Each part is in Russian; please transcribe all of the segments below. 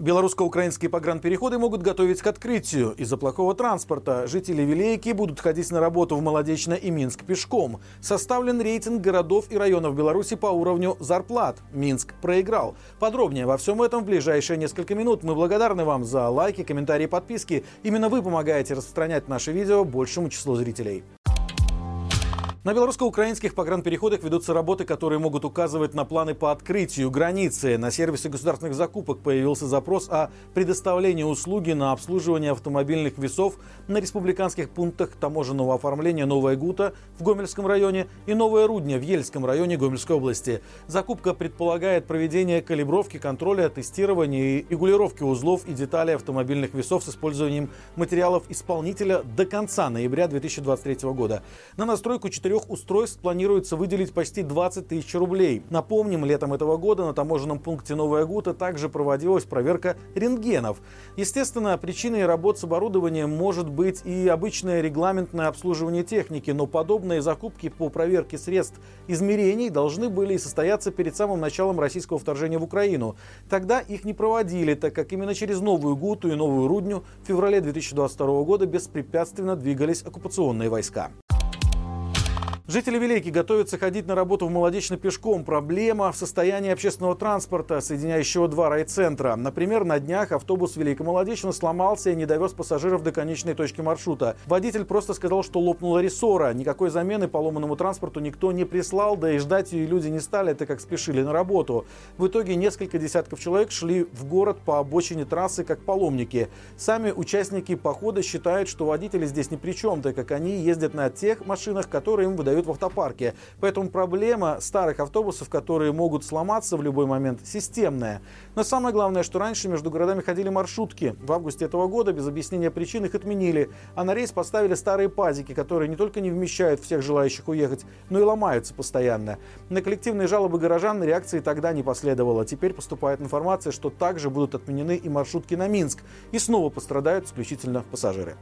Белорусско-украинские погранпереходы могут готовить к открытию. Из-за плохого транспорта жители Вилейки будут ходить на работу в Молодечно и Минск пешком. Составлен рейтинг городов и районов Беларуси по уровню зарплат. Минск проиграл. Подробнее во всем этом в ближайшие несколько минут. Мы благодарны вам за лайки, комментарии, подписки. Именно вы помогаете распространять наши видео большему числу зрителей. На белорусско-украинских погранпереходах ведутся работы, которые могут указывать на планы по открытию границы. На сервисе государственных закупок появился запрос о предоставлении услуги на обслуживание автомобильных весов на республиканских пунктах таможенного оформления «Новая Гута» в Гомельском районе и «Новая Рудня» в Ельском районе Гомельской области. Закупка предполагает проведение калибровки, контроля, тестирования и регулировки узлов и деталей автомобильных весов с использованием материалов исполнителя до конца ноября 2023 года. На настройку 4 четырех устройств планируется выделить почти 20 тысяч рублей. Напомним, летом этого года на таможенном пункте Новая Гута также проводилась проверка рентгенов. Естественно, причиной работ с оборудованием может быть и обычное регламентное обслуживание техники, но подобные закупки по проверке средств измерений должны были состояться перед самым началом российского вторжения в Украину. Тогда их не проводили, так как именно через Новую Гуту и Новую Рудню в феврале 2022 года беспрепятственно двигались оккупационные войска. Жители Велики готовятся ходить на работу в Молодечно пешком. Проблема в состоянии общественного транспорта, соединяющего два райцентра. Например, на днях автобус Великомолодечно сломался и не довез пассажиров до конечной точки маршрута. Водитель просто сказал, что лопнула рессора. Никакой замены поломанному транспорту никто не прислал, да и ждать ее люди не стали, так как спешили на работу. В итоге несколько десятков человек шли в город по обочине трассы как паломники. Сами участники похода считают, что водители здесь ни при чем, так как они ездят на тех машинах, которые им выдают в автопарке. Поэтому проблема старых автобусов, которые могут сломаться в любой момент, системная. Но самое главное, что раньше между городами ходили маршрутки. В августе этого года без объяснения причин их отменили, а на рейс поставили старые пазики, которые не только не вмещают всех желающих уехать, но и ломаются постоянно. На коллективные жалобы горожан реакции тогда не последовало. Теперь поступает информация, что также будут отменены и маршрутки на Минск. И снова пострадают исключительно пассажиры.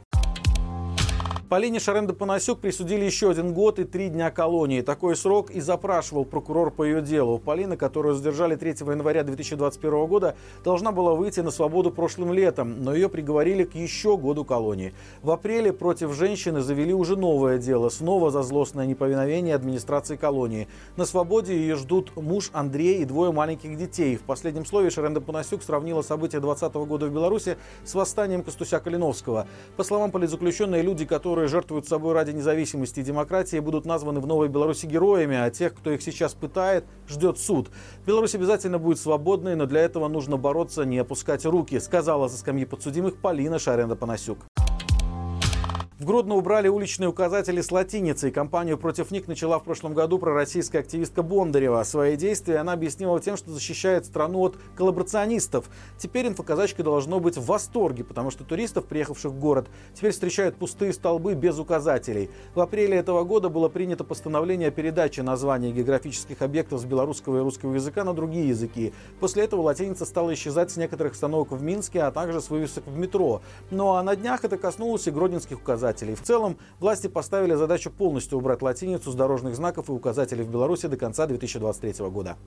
Полине Шаренда-Панасюк присудили еще один год и три дня колонии. Такой срок и запрашивал прокурор по ее делу. Полина, которую задержали 3 января 2021 года, должна была выйти на свободу прошлым летом, но ее приговорили к еще году колонии. В апреле против женщины завели уже новое дело, снова за злостное неповиновение администрации колонии. На свободе ее ждут муж Андрей и двое маленьких детей. В последнем слове Шаренда-Панасюк сравнила события 2020 года в Беларуси с восстанием Костуся-Калиновского. По словам политзаключенные, люди, которые которые жертвуют собой ради независимости и демократии, будут названы в Новой Беларуси героями, а тех, кто их сейчас пытает, ждет суд. Беларусь обязательно будет свободной, но для этого нужно бороться, не опускать руки, сказала за скамьи подсудимых Полина Шаренда-Панасюк. В Гродно убрали уличные указатели с латиницей. Компанию против них начала в прошлом году пророссийская активистка Бондарева. Свои действия она объяснила тем, что защищает страну от коллаборационистов. Теперь инфоказачка должно быть в восторге, потому что туристов, приехавших в город, теперь встречают пустые столбы без указателей. В апреле этого года было принято постановление о передаче названий географических объектов с белорусского и русского языка на другие языки. После этого латиница стала исчезать с некоторых остановок в Минске, а также с вывесок в метро. Ну а на днях это коснулось и гродненских указателей указателей. В целом, власти поставили задачу полностью убрать латиницу с дорожных знаков и указателей в Беларуси до конца 2023 года.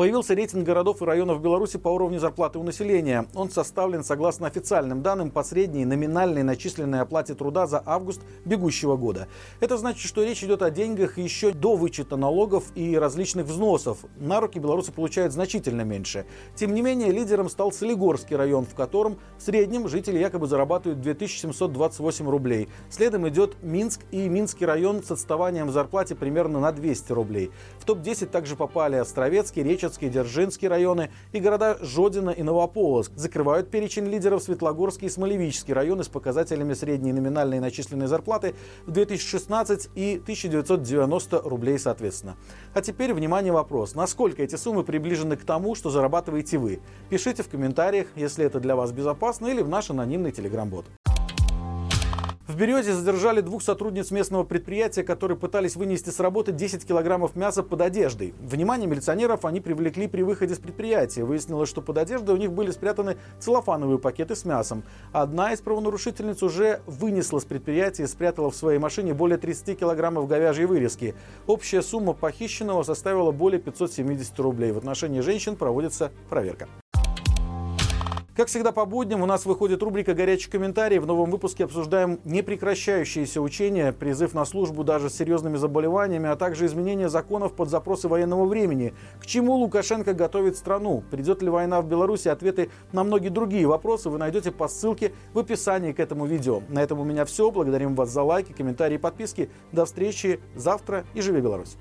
Появился рейтинг городов и районов Беларуси по уровню зарплаты у населения. Он составлен согласно официальным данным по средней номинальной начисленной оплате труда за август бегущего года. Это значит, что речь идет о деньгах еще до вычета налогов и различных взносов. На руки белорусы получают значительно меньше. Тем не менее, лидером стал Солигорский район, в котором в среднем жители якобы зарабатывают 2728 рублей. Следом идет Минск и Минский район с отставанием в зарплате примерно на 200 рублей. В топ-10 также попали Островецкий, Мечетский, Дзержинский районы и города Жодина и Новополоск. Закрывают перечень лидеров Светлогорский и Смолевический районы с показателями средней номинальной начисленной зарплаты в 2016 и 1990 рублей соответственно. А теперь, внимание, вопрос. Насколько эти суммы приближены к тому, что зарабатываете вы? Пишите в комментариях, если это для вас безопасно, или в наш анонимный телеграм-бот. В Березе задержали двух сотрудниц местного предприятия, которые пытались вынести с работы 10 килограммов мяса под одеждой. Внимание милиционеров они привлекли при выходе с предприятия. Выяснилось, что под одеждой у них были спрятаны целлофановые пакеты с мясом. Одна из правонарушительниц уже вынесла с предприятия и спрятала в своей машине более 30 килограммов говяжьей вырезки. Общая сумма похищенного составила более 570 рублей. В отношении женщин проводится проверка. Как всегда по будням у нас выходит рубрика «Горячий комментарий». В новом выпуске обсуждаем непрекращающиеся учения, призыв на службу даже с серьезными заболеваниями, а также изменение законов под запросы военного времени. К чему Лукашенко готовит страну? Придет ли война в Беларуси? Ответы на многие другие вопросы вы найдете по ссылке в описании к этому видео. На этом у меня все. Благодарим вас за лайки, комментарии и подписки. До встречи завтра и живи Беларусь!